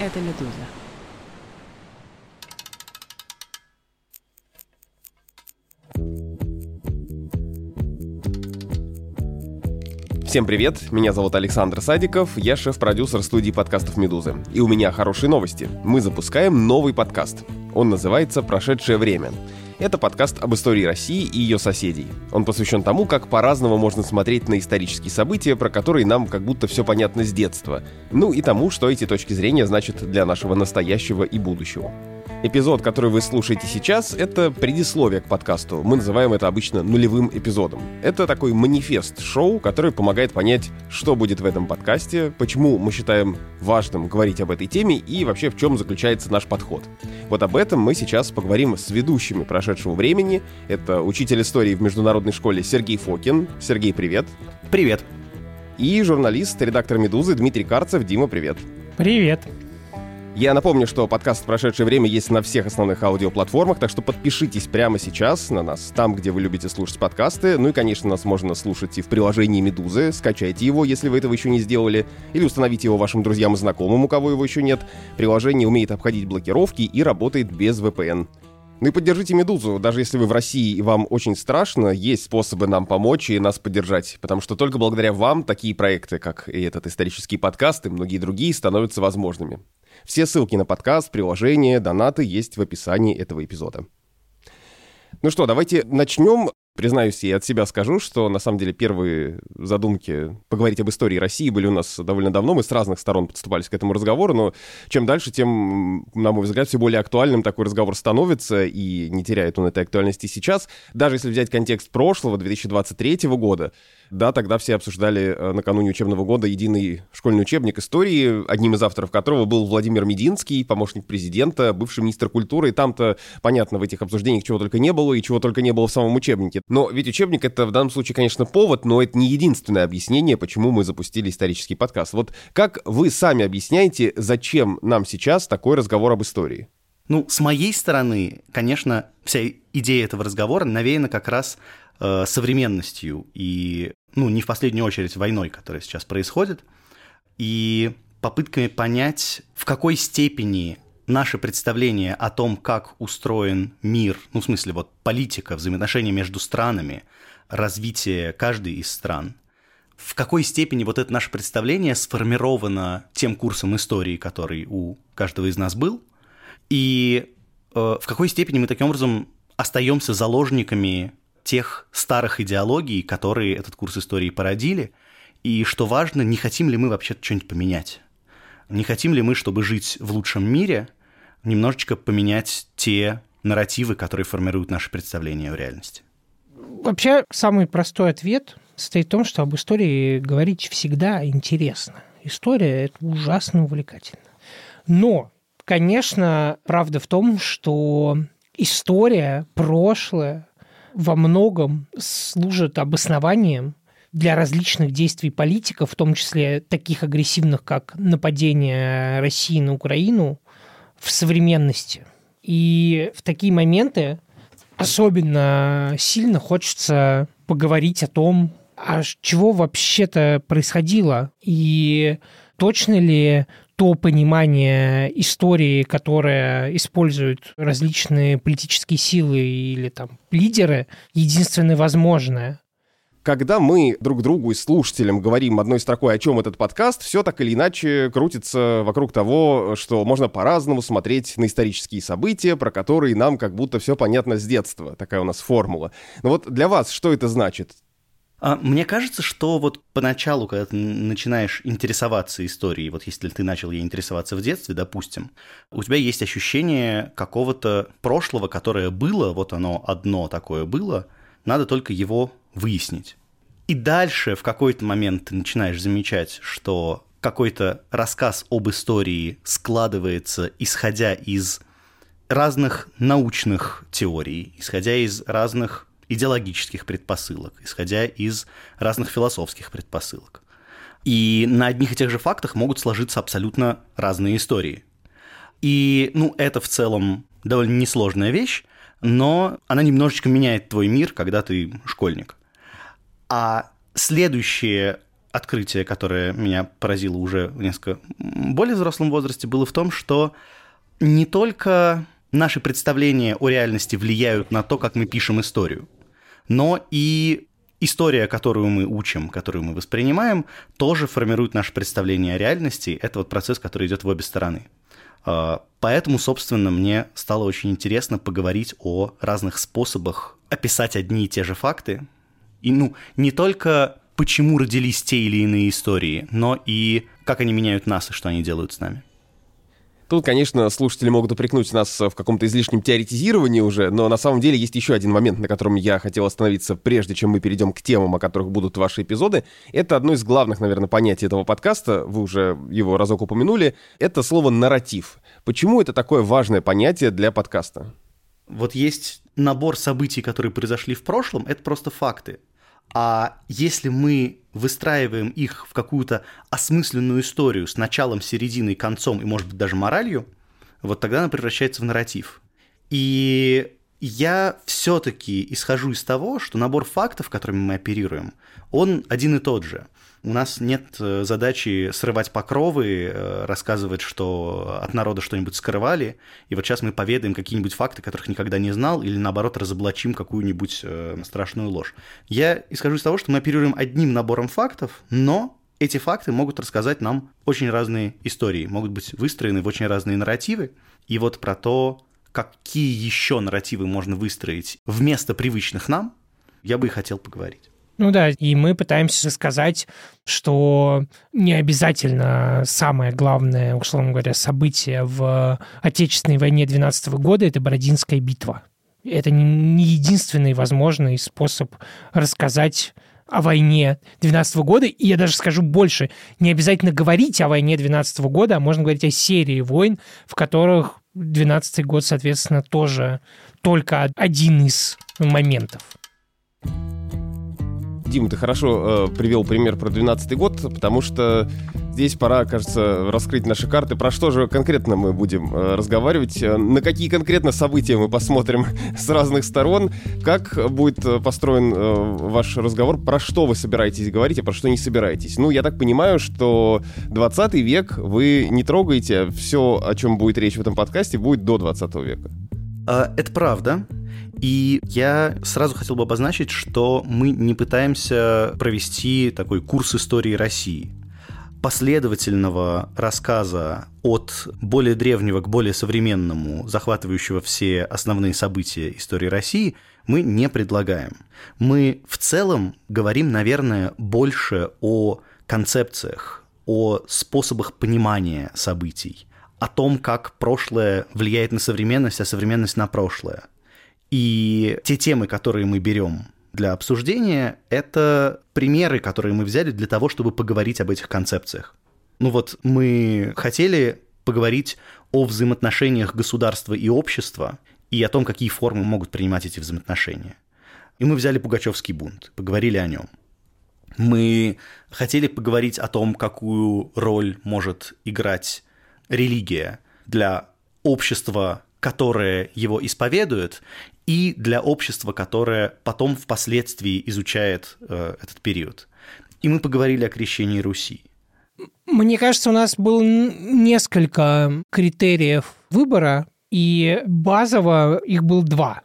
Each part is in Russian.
Это «Медуза». Всем привет, меня зовут Александр Садиков, я шеф-продюсер студии подкастов «Медузы». И у меня хорошие новости. Мы запускаем новый подкаст. Он называется «Прошедшее время». Это подкаст об истории России и ее соседей. Он посвящен тому, как по-разному можно смотреть на исторические события, про которые нам как будто все понятно с детства. Ну и тому, что эти точки зрения значат для нашего настоящего и будущего. Эпизод, который вы слушаете сейчас, это предисловие к подкасту. Мы называем это обычно нулевым эпизодом. Это такой манифест шоу, который помогает понять, что будет в этом подкасте, почему мы считаем важным говорить об этой теме и вообще в чем заключается наш подход. Вот об этом мы сейчас поговорим с ведущими прошедшего времени. Это учитель истории в международной школе Сергей Фокин. Сергей, привет. Привет. И журналист, редактор «Медузы» Дмитрий Карцев. Дима, привет. Привет. Я напомню, что подкаст в прошедшее время есть на всех основных аудиоплатформах, так что подпишитесь прямо сейчас на нас, там, где вы любите слушать подкасты. Ну и, конечно, нас можно слушать и в приложении «Медузы». Скачайте его, если вы этого еще не сделали, или установите его вашим друзьям и знакомым, у кого его еще нет. Приложение умеет обходить блокировки и работает без VPN. Ну и поддержите «Медузу», даже если вы в России и вам очень страшно, есть способы нам помочь и нас поддержать, потому что только благодаря вам такие проекты, как и этот исторический подкаст и многие другие, становятся возможными. Все ссылки на подкаст, приложение, донаты есть в описании этого эпизода. Ну что, давайте начнем. Признаюсь, я от себя скажу, что на самом деле первые задумки поговорить об истории России были у нас довольно давно. Мы с разных сторон подступались к этому разговору, но чем дальше, тем, на мой взгляд, все более актуальным такой разговор становится и не теряет он этой актуальности сейчас. Даже если взять контекст прошлого, 2023 года, да, тогда все обсуждали э, накануне учебного года единый школьный учебник истории, одним из авторов которого был Владимир Мединский, помощник президента, бывший министр культуры. И там-то, понятно, в этих обсуждениях чего только не было и чего только не было в самом учебнике. Но ведь учебник — это в данном случае, конечно, повод, но это не единственное объяснение, почему мы запустили исторический подкаст. Вот как вы сами объясняете, зачем нам сейчас такой разговор об истории? Ну, с моей стороны, конечно, вся идея этого разговора навеяна как раз э, современностью и ну, не в последнюю очередь войной, которая сейчас происходит, и попытками понять, в какой степени наше представление о том, как устроен мир, ну, в смысле, вот политика, взаимоотношения между странами, развитие каждой из стран, в какой степени вот это наше представление сформировано тем курсом истории, который у каждого из нас был, и э, в какой степени мы таким образом остаемся заложниками тех старых идеологий, которые этот курс истории породили, и, что важно, не хотим ли мы вообще что-нибудь поменять. Не хотим ли мы, чтобы жить в лучшем мире, немножечко поменять те нарративы, которые формируют наши представления о реальности? Вообще, самый простой ответ состоит в том, что об истории говорить всегда интересно. История – это ужасно увлекательно. Но, конечно, правда в том, что история, прошлое, во многом служат обоснованием для различных действий политиков, в том числе таких агрессивных, как нападение России на Украину, в современности. И в такие моменты особенно сильно хочется поговорить о том, а чего вообще-то происходило, и точно ли то понимание истории, которое используют различные политические силы или там лидеры, единственное возможное. Когда мы друг другу и слушателям говорим одной строкой, о чем этот подкаст, все так или иначе крутится вокруг того, что можно по-разному смотреть на исторические события, про которые нам как будто все понятно с детства. Такая у нас формула. Но вот для вас что это значит? А, мне кажется, что вот поначалу, когда ты начинаешь интересоваться историей, вот если ты начал ей интересоваться в детстве, допустим, у тебя есть ощущение какого-то прошлого, которое было, вот оно одно такое было, надо только его выяснить. И дальше в какой-то момент ты начинаешь замечать, что какой-то рассказ об истории складывается, исходя из разных научных теорий, исходя из разных идеологических предпосылок, исходя из разных философских предпосылок. И на одних и тех же фактах могут сложиться абсолютно разные истории. И, ну, это в целом довольно несложная вещь, но она немножечко меняет твой мир, когда ты школьник. А следующее открытие, которое меня поразило уже в несколько более взрослом возрасте, было в том, что не только наши представления о реальности влияют на то, как мы пишем историю, но и история, которую мы учим, которую мы воспринимаем, тоже формирует наше представление о реальности. Это вот процесс, который идет в обе стороны. А, поэтому, собственно, мне стало очень интересно поговорить о разных способах описать одни и те же факты. И, ну, не только почему родились те или иные истории, но и как они меняют нас и что они делают с нами. Тут, конечно, слушатели могут упрекнуть нас в каком-то излишнем теоретизировании уже, но на самом деле есть еще один момент, на котором я хотел остановиться, прежде чем мы перейдем к темам, о которых будут ваши эпизоды. Это одно из главных, наверное, понятий этого подкаста, вы уже его разок упомянули, это слово «нарратив». Почему это такое важное понятие для подкаста? Вот есть набор событий, которые произошли в прошлом, это просто факты. А если мы выстраиваем их в какую-то осмысленную историю с началом, серединой, концом и, может быть, даже моралью, вот тогда она превращается в нарратив. И я все-таки исхожу из того, что набор фактов, которыми мы оперируем, он один и тот же – у нас нет э, задачи срывать покровы, э, рассказывать, что от народа что-нибудь скрывали, и вот сейчас мы поведаем какие-нибудь факты, которых никогда не знал, или наоборот разоблачим какую-нибудь э, страшную ложь. Я исхожу из того, что мы оперируем одним набором фактов, но эти факты могут рассказать нам очень разные истории, могут быть выстроены в очень разные нарративы. И вот про то, какие еще нарративы можно выстроить вместо привычных нам, я бы и хотел поговорить. Ну да, и мы пытаемся сказать, что не обязательно самое главное, условно говоря, событие в Отечественной войне 12 года – это Бородинская битва. Это не единственный возможный способ рассказать о войне 12 года, и я даже скажу больше, не обязательно говорить о войне 12 года, а можно говорить о серии войн, в которых 12 год, соответственно, тоже только один из моментов. Дим, ты хорошо э, привел пример про 12 год, потому что здесь пора, кажется, раскрыть наши карты. Про что же конкретно мы будем э, разговаривать? Э, на какие конкретно события мы посмотрим с разных сторон? Как будет э, построен э, ваш разговор? Про что вы собираетесь говорить, а про что не собираетесь? Ну, я так понимаю, что 20 век вы не трогаете. Все, о чем будет речь в этом подкасте, будет до 20 века. А, это правда. И я сразу хотел бы обозначить, что мы не пытаемся провести такой курс истории России. Последовательного рассказа от более древнего к более современному, захватывающего все основные события истории России, мы не предлагаем. Мы в целом говорим, наверное, больше о концепциях, о способах понимания событий, о том, как прошлое влияет на современность, а современность на прошлое. И те темы, которые мы берем для обсуждения, это примеры, которые мы взяли для того, чтобы поговорить об этих концепциях. Ну вот мы хотели поговорить о взаимоотношениях государства и общества и о том, какие формы могут принимать эти взаимоотношения. И мы взяли Пугачевский бунт, поговорили о нем. Мы хотели поговорить о том, какую роль может играть религия для общества, которое его исповедует, и для общества, которое потом впоследствии изучает э, этот период. И мы поговорили о крещении Руси. Мне кажется, у нас было несколько критериев выбора, и базово их было два.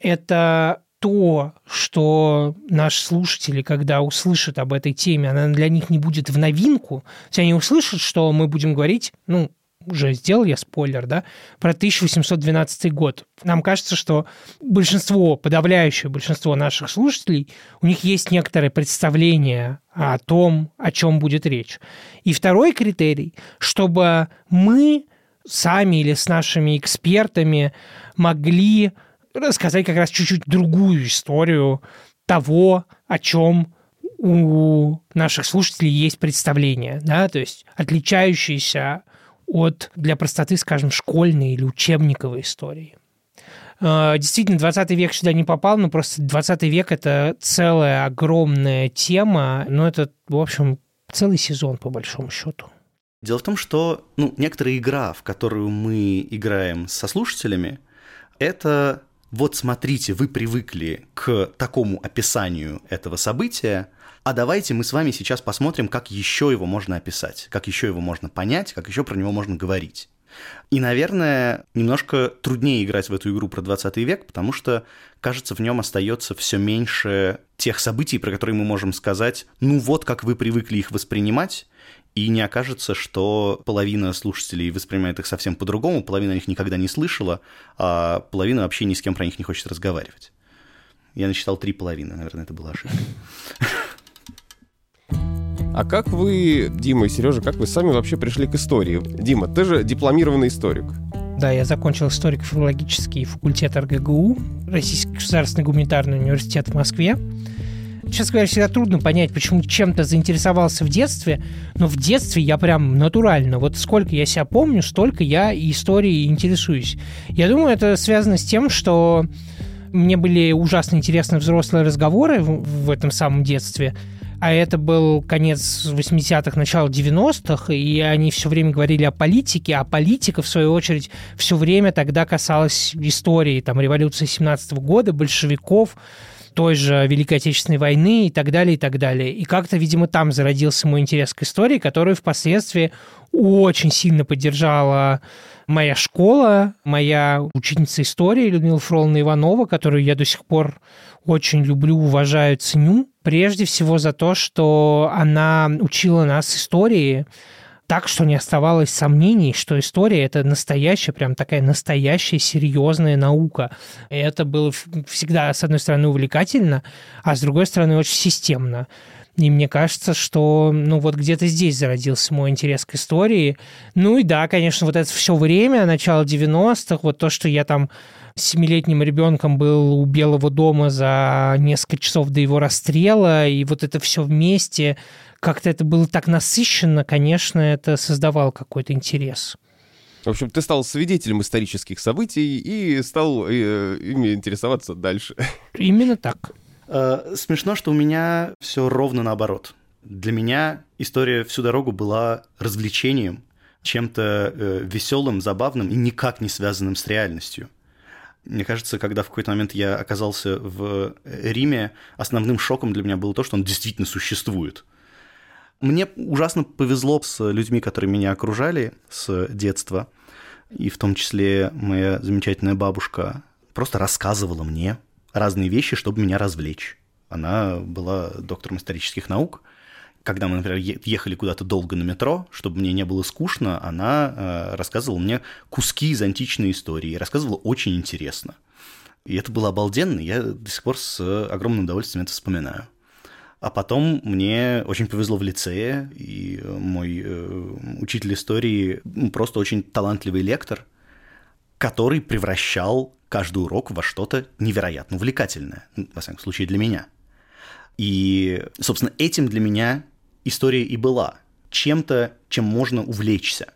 Это то, что наши слушатели, когда услышат об этой теме, она для них не будет в новинку. То есть они услышат, что мы будем говорить, ну, уже сделал я спойлер, да, про 1812 год. Нам кажется, что большинство, подавляющее большинство наших слушателей, у них есть некоторое представление о том, о чем будет речь. И второй критерий, чтобы мы сами или с нашими экспертами могли рассказать как раз чуть-чуть другую историю того, о чем у наших слушателей есть представление, да, то есть отличающиеся от, для простоты, скажем, школьной или учебниковой истории. А, действительно, 20 век сюда не попал, но просто 20 век – это целая огромная тема, но это, в общем, целый сезон, по большому счету. Дело в том, что ну, некоторая игра, в которую мы играем со слушателями, это вот смотрите, вы привыкли к такому описанию этого события, а давайте мы с вами сейчас посмотрим, как еще его можно описать, как еще его можно понять, как еще про него можно говорить. И, наверное, немножко труднее играть в эту игру про 20 век, потому что, кажется, в нем остается все меньше тех событий, про которые мы можем сказать, ну вот как вы привыкли их воспринимать, и не окажется, что половина слушателей воспринимает их совсем по-другому, половина их никогда не слышала, а половина вообще ни с кем про них не хочет разговаривать. Я насчитал три половины, наверное, это была ошибка. А как вы, Дима и Сережа, как вы сами вообще пришли к истории? Дима, ты же дипломированный историк. Да, я закончил историко-филологический факультет РГГУ, Российский государственный гуманитарный университет в Москве. Честно говоря, всегда трудно понять, почему чем-то заинтересовался в детстве, но в детстве я прям натурально, вот сколько я себя помню, столько я историей интересуюсь. Я думаю, это связано с тем, что мне были ужасно интересны взрослые разговоры в этом самом детстве, а это был конец 80-х, начало 90-х, и они все время говорили о политике, а политика, в свою очередь, все время тогда касалась истории, там, революции 17 -го года, большевиков, той же Великой Отечественной войны и так далее, и так далее. И как-то, видимо, там зародился мой интерес к истории, который впоследствии очень сильно поддержала моя школа, моя учительница истории Людмила Фроловна Иванова, которую я до сих пор очень люблю, уважаю, ценю. Прежде всего за то, что она учила нас истории, так, что не оставалось сомнений, что история — это настоящая, прям такая настоящая серьезная наука. И это было всегда, с одной стороны, увлекательно, а с другой стороны, очень системно. И мне кажется, что, ну, вот где-то здесь зародился мой интерес к истории. Ну и да, конечно, вот это все время, начало 90-х, вот то, что я там семилетним ребенком был у Белого дома за несколько часов до его расстрела, и вот это все вместе, как-то это было так насыщенно, конечно, это создавало какой-то интерес. В общем, ты стал свидетелем исторических событий и стал э, ими интересоваться дальше. Именно так. Э, смешно, что у меня все ровно наоборот. Для меня история всю дорогу была развлечением, чем-то э, веселым, забавным и никак не связанным с реальностью. Мне кажется, когда в какой-то момент я оказался в Риме, основным шоком для меня было то, что он действительно существует. Мне ужасно повезло с людьми, которые меня окружали с детства, и в том числе моя замечательная бабушка просто рассказывала мне разные вещи, чтобы меня развлечь. Она была доктором исторических наук. Когда мы, например, ехали куда-то долго на метро, чтобы мне не было скучно, она э, рассказывала мне куски из античной истории. Рассказывала очень интересно. И это было обалденно. Я до сих пор с огромным удовольствием это вспоминаю. А потом мне очень повезло в лицее, и мой э, учитель истории ну, просто очень талантливый лектор, который превращал каждый урок во что-то невероятно увлекательное, ну, во всяком случае для меня. И, собственно, этим для меня история и была. Чем-то, чем можно увлечься.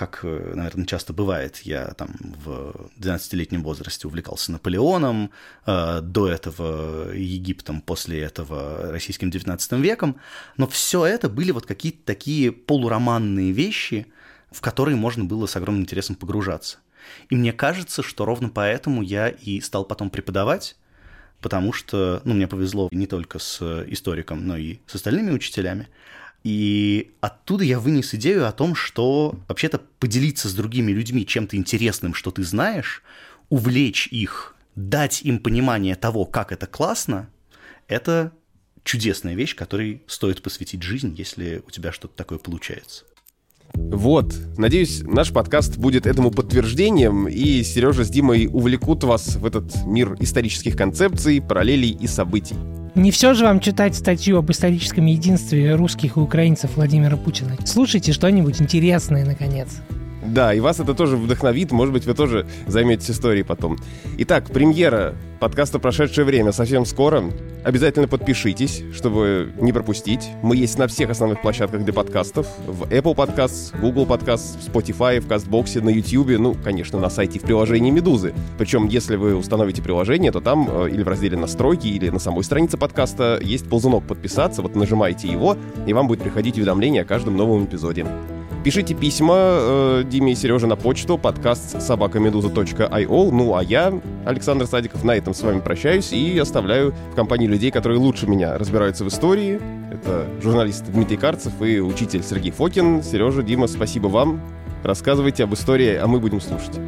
Как, э, наверное, часто бывает, я там в 12-летнем возрасте увлекался Наполеоном, э, до этого Египтом, после этого российским 19 веком, но все это были вот какие-то такие полуроманные вещи, в которые можно было с огромным интересом погружаться. И мне кажется, что ровно поэтому я и стал потом преподавать, потому что, ну, мне повезло не только с историком, но и с остальными учителями. И оттуда я вынес идею о том, что вообще-то поделиться с другими людьми чем-то интересным, что ты знаешь, увлечь их, дать им понимание того, как это классно, это чудесная вещь, которой стоит посвятить жизнь, если у тебя что-то такое получается. Вот. Надеюсь, наш подкаст будет этому подтверждением, и Сережа с Димой увлекут вас в этот мир исторических концепций, параллелей и событий. Не все же вам читать статью об историческом единстве русских и украинцев Владимира Путина. Слушайте что-нибудь интересное, наконец. Да, и вас это тоже вдохновит, может быть, вы тоже займетесь историей потом. Итак, премьера подкаста «Прошедшее время» совсем скоро. Обязательно подпишитесь, чтобы не пропустить. Мы есть на всех основных площадках для подкастов. В Apple Podcasts, Google Podcasts, Spotify, в CastBox, на YouTube, ну, конечно, на сайте в приложении «Медузы». Причем, если вы установите приложение, то там э, или в разделе «Настройки», или на самой странице подкаста есть ползунок «Подписаться». Вот нажимаете его, и вам будет приходить уведомление о каждом новом эпизоде. Пишите письма э, Диме и Сереже на почту подкаст собакамедуза.io. Ну а я, Александр Садиков, на этом с вами прощаюсь и оставляю в компании людей, которые лучше меня разбираются в истории. Это журналист Дмитрий Карцев и учитель Сергей Фокин. Сережа, Дима, спасибо вам. Рассказывайте об истории, а мы будем слушать.